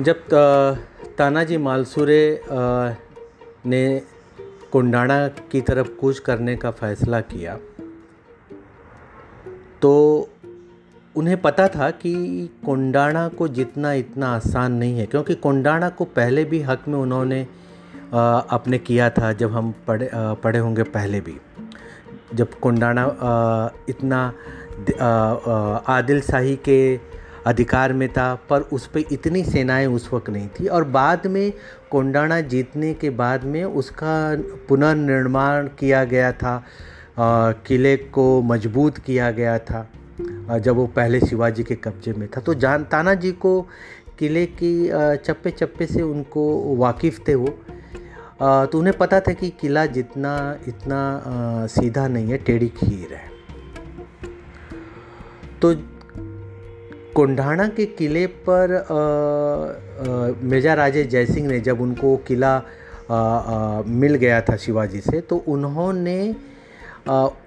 जब तानाजी मालसूरे ने कुंडाणा की तरफ़ कूच करने का फैसला किया तो उन्हें पता था कि कुंडाणा को जितना इतना आसान नहीं है, क्योंकि कुंडाणा को पहले भी हक में उन्होंने अपने किया था जब हम पढ़े पढ़े होंगे पहले भी। जब कुंडाणा इतना आदिल शाही के अधिकार में था, पर उस पर इतनी सेनाएँ उस वक्त नहीं थी। और बाद में कोंडाणा जीतने के बाद में उसका पुनर्निर्माण किया गया था किले को मज़बूत किया गया था जब वो पहले शिवाजी के कब्जे में था। तो जान, ताना जी को किले की चप्पे चप्पे से उनको वाकिफ़ थे वो। तो उन्हें पता था कि किला जितना, इतना सीधा नहीं है, टेढ़ी खीर है। तो कोंढाणा के किले पर मिर्ज़ा राजे जयसिंह ने जब उनको किला मिल गया था शिवाजी से तो उन्होंने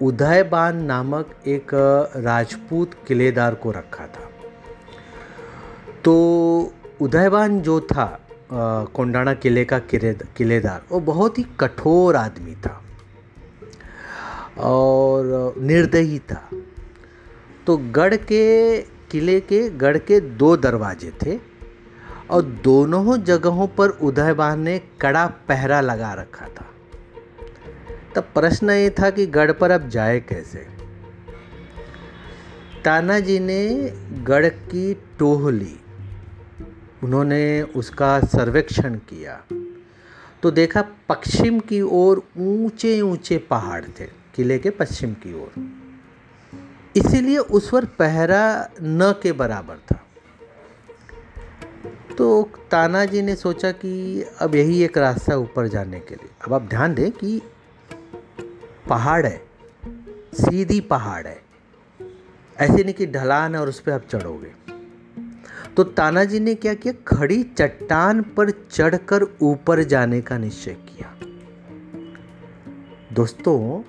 उदयबान नामक एक राजपूत किलेदार को रखा था। तो उदयबान जो था कोंडाणा किले का किलेदार, वो बहुत ही कठोर आदमी था और निर्दयी था। तो गढ़ के किले के गढ़ के दो दरवाजे थे और दोनों जगहों पर उदयबान ने कड़ा पहरा लगा रखा था। तब प्रश्न ये था कि गढ़ पर अब जाए कैसे? तानाजी ने गढ़ की टोह ली। उन्होंने उसका सर्वेक्षण किया। तो देखा पश्चिम की ओर ऊँचे ऊँचे पहाड़ थे, किले के पश्चिम की ओर। इसीलिए उस पर पहरा न के बराबर था। तो तानाजी ने सोचा कि अब यही एक रास्ता ऊपर जाने के लिए। अब आप ध्यान दें कि पहाड़ है, सीधी पहाड़ है। ऐसे नहीं कि ढलान है और उस पर आप चढ़ोगे। तो तानाजी ने क्या किया? खड़ी चट्टान पर चढ़कर ऊपर जाने का निश्चय किया। दोस्तों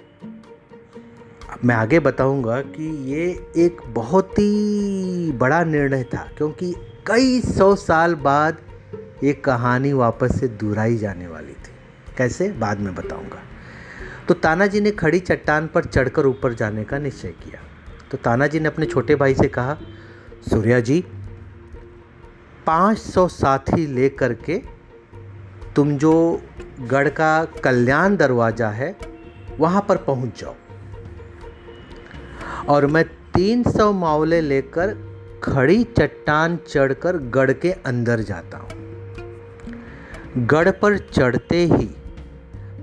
मैं आगे बताऊँगा कि ये एक बहुत ही बड़ा निर्णय था, क्योंकि कई सौ साल बाद ये कहानी वापस से दोहराई जाने वाली थी। कैसे? बाद में बताऊँगा। तो तानाजी ने खड़ी चट्टान पर चढ़कर ऊपर जाने का निश्चय किया। तो तानाजी ने अपने छोटे भाई से कहा, सूर्या जी, पाँच सौ साथी ले करके तुम जो गढ़ का कल्याण दरवाज़ा है, वहाँ पर पहुँच जाओ। और मैं तीन सौ मावले लेकर खड़ी चट्टान चढ़कर गढ़ के अंदर जाता हूँ। गढ़ पर चढ़ते ही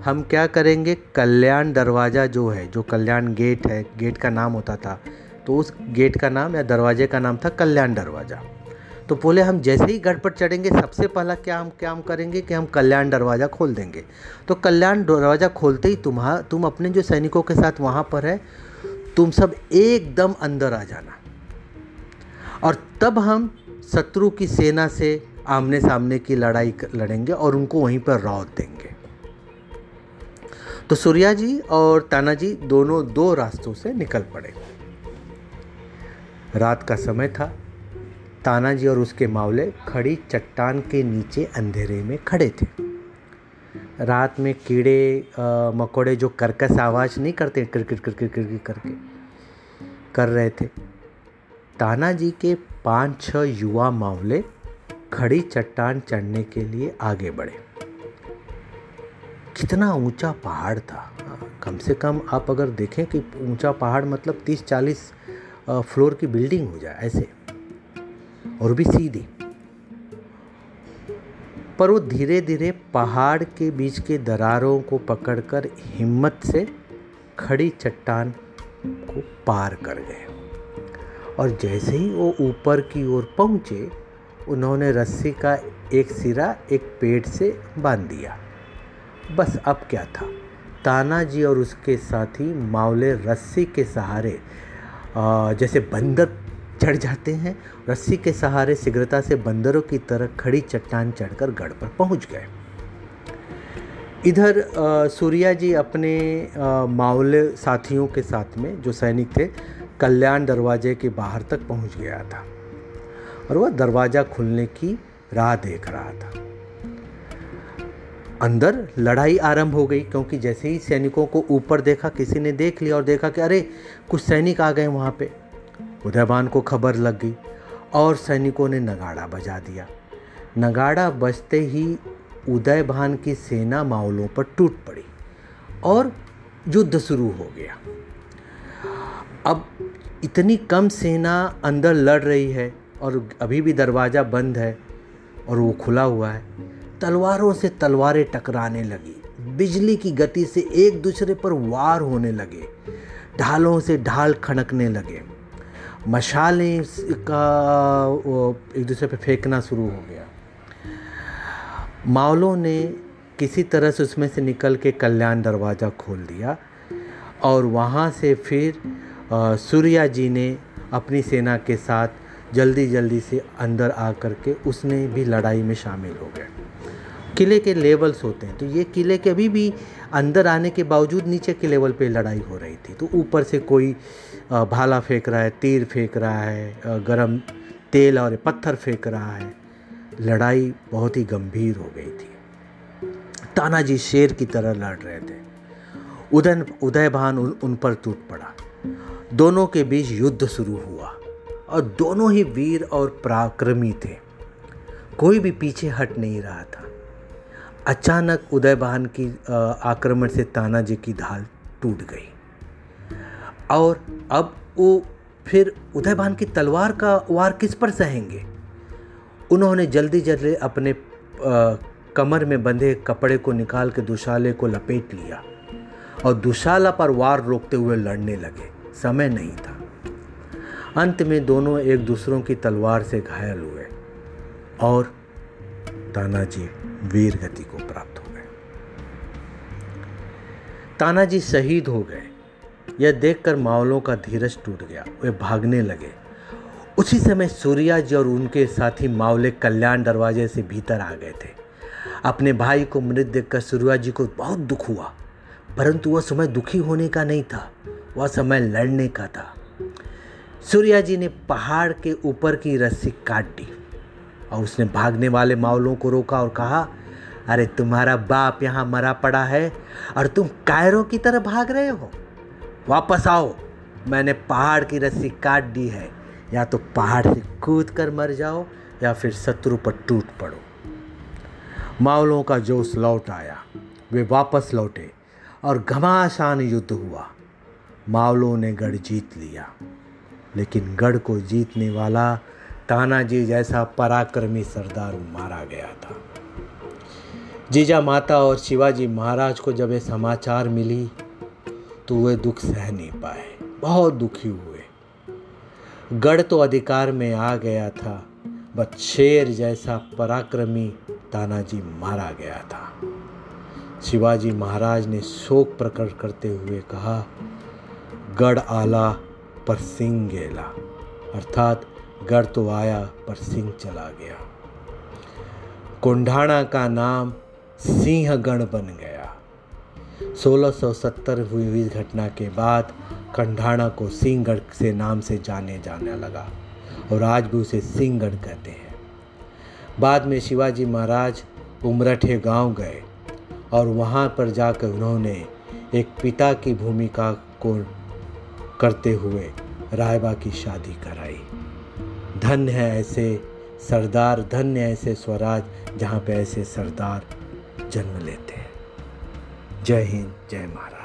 हम क्या करेंगे? कल्याण दरवाज़ा जो है, जो कल्याण गेट है, गेट का नाम होता था तो उस गेट का नाम या दरवाजे का नाम था कल्याण दरवाज़ा। तो बोले, हम जैसे ही गढ़ पर चढ़ेंगे, सबसे पहला क्या हम क्या हम करेंगे कि हम कल्याण दरवाज़ा खोल देंगे? तो कल्याण दरवाज़ा खोलते ही तुम्हारा तुम अपने जो सैनिकों के साथ वहाँ पर है तुम सब एकदम अंदर आ जाना। और तब हम शत्रु की सेना से आमने सामने की लड़ाई लड़ेंगे और उनको वहीं पर रौत देंगे। तो सूर्या जी और ताना जी दोनों दो रास्तों से निकल पड़े। रात का समय था। ताना जी और उसके मावले खड़ी चट्टान के नीचे अंधेरे में खड़े थे। रात में कीड़े मकोड़े जो करकस आवाज़ नहीं करते क्रिकेट क्रिकेट क्रिकेट करके कर रहे थे। ताना जी के पाँच छह युवा मावले खड़ी चट्टान चढ़ने के लिए आगे बढ़े। कितना ऊँचा पहाड़ था। कम से कम आप अगर देखें कि ऊँचा पहाड़ मतलब तीस चालीस फ्लोर की बिल्डिंग हो जाए ऐसे, और भी सीधी। पर वो धीरे धीरे पहाड़ के बीच के दरारों को पकड़कर हिम्मत से खड़ी चट्टान को पार कर गए। और जैसे ही वो ऊपर की ओर पहुँचे, उन्होंने रस्सी का एक सिरा एक पेड़ से बाँध दिया। बस अब क्या था? ताना जी और उसके साथी मावले रस्सी के सहारे जैसे बंदर चढ़ जाते हैं, रस्सी के सहारे शीघ्रता से बंदरों की तरह खड़ी चट्टान चढ़कर गढ़ पर पहुँच गए। इधर सूर्या जी अपने मावले साथियों के साथ में, जो सैनिक थे, कल्याण दरवाजे के बाहर तक पहुँच गया था और वह दरवाज़ा खुलने की राह देख रहा था। अंदर लड़ाई आरंभ हो गई, क्योंकि जैसे ही सैनिकों को ऊपर देखा, किसी ने देख लिया और देखा कि अरे, कुछ सैनिक आ गए वहाँ पे। उदयभान को खबर लग गई और सैनिकों ने नगाड़ा बजा दिया। नगाड़ा बजते ही उदयभान की सेना माहौलों पर टूट पड़ी और युद्ध शुरू हो गया। अब इतनी कम सेना अंदर लड़ रही है और अभी भी दरवाज़ा बंद है और वो खुला हुआ है, तलवारों से तलवारें टकराने लगी। बिजली की गति से एक दूसरे पर वार होने लगे, ढालों से ढाल खनकने लगे। मशालें का एक दूसरे पर फेंकना शुरू हो गया। मावलों ने किसी तरह से उसमें से निकल के कल्याण दरवाज़ा खोल दिया और वहाँ से फिर सूर्या जी ने अपनी सेना के साथ जल्दी जल्दी से अंदर आ कर के उसने भी लड़ाई में शामिल हो गए। किले के लेवल्स होते हैं तो ये किले के अभी भी अंदर आने के बावजूद नीचे के लेवल पे लड़ाई हो रही थी। तो ऊपर से कोई भाला फेंक रहा है, तीर फेंक रहा है गरम तेल और पत्थर फेंक रहा है। लड़ाई बहुत ही गंभीर हो गई थी। तानाजी शेर की तरह लड़ रहे थे। उदय उदयभान उन, उन पर टूट पड़ा। दोनों के बीच युद्ध शुरू हुआ और दोनों ही वीर और पराक्रमी थे। कोई भी पीछे हट नहीं रहा था। अचानक उदय उदयभान की आक्रमण से तानाजी की ढाल टूट गई। और अब वो फिर उदय उदयभान की तलवार का वार किस पर सहेंगे? उन्होंने जल्दी जल्दी अपने आ, कमर में बंधे कपड़े को निकाल के दुशाले को लपेट लिया और दुशाला पर वार रोकते हुए लड़ने लगे। समय नहीं था। अंत में दोनों एक दूसरों की तलवार से घायल हुए और तानाजी वीर गति को प्राप्त हो गए। तानाजी शहीद हो गए। यह देखकर मावलों का धीरज टूट गया। वे भागने लगे। उसी समय सूर्या जी और उनके साथी मावले कल्याण दरवाजे से भीतर आ गए थे। अपने भाई को मृत देखकर सूर्या जी को बहुत दुख हुआ, परंतु वह समय दुखी होने का नहीं था, वह समय लड़ने का था। सूर्या जी ने पहाड़ के ऊपर की रस्सी काट दी और उसने भागने वाले मावलों को रोका और कहा, अरे, तुम्हारा बाप यहाँ मरा पड़ा है और तुम कायरों की तरह भाग रहे हो। वापस आओ, मैंने पहाड़ की रस्सी काट दी है। या तो पहाड़ से कूद कर मर जाओ, या फिर शत्रु पर टूट पड़ो। मावलों का जोश लौट आया। वे वापस लौटे और घमासान युद्ध हुआ। मावलों ने गढ़ जीत लिया। लेकिन गढ़ को जीतने वाला तानाजी जैसा पराक्रमी सरदार मारा गया था। जीजा माता और शिवाजी महाराज को जब ये समाचार मिली तो वे दुख सह नहीं पाए। बहुत दुखी हुए। गढ़ तो अधिकार में आ गया था, बट शेर जैसा पराक्रमी तानाजी मारा गया था। शिवाजी महाराज ने शोक प्रकट करते हुए कहा, गढ़ आला, पर सिंह गेला। अर्थात, गढ़ तो आया, पर सिंह चला गया। कुंढाणा का नाम सिंहगढ़ बन गया। 1670 हुई इस घटना के बाद कंढाणा को सिंहगढ़ से नाम से जाने जाने लगा और आज भी उसे सिंहगढ़ कहते हैं। बाद में शिवाजी महाराज उमरठे गाँव गए और वहाँ पर जाकर उन्होंने एक पिता की भूमिका को करते हुए रायबा की शादी कराई। धन्य है ऐसे सरदार धन्य ऐसे स्वराज, जहाँ पे ऐसे सरदार जन्म लेते जय हिंद जय महाराष्ट्र।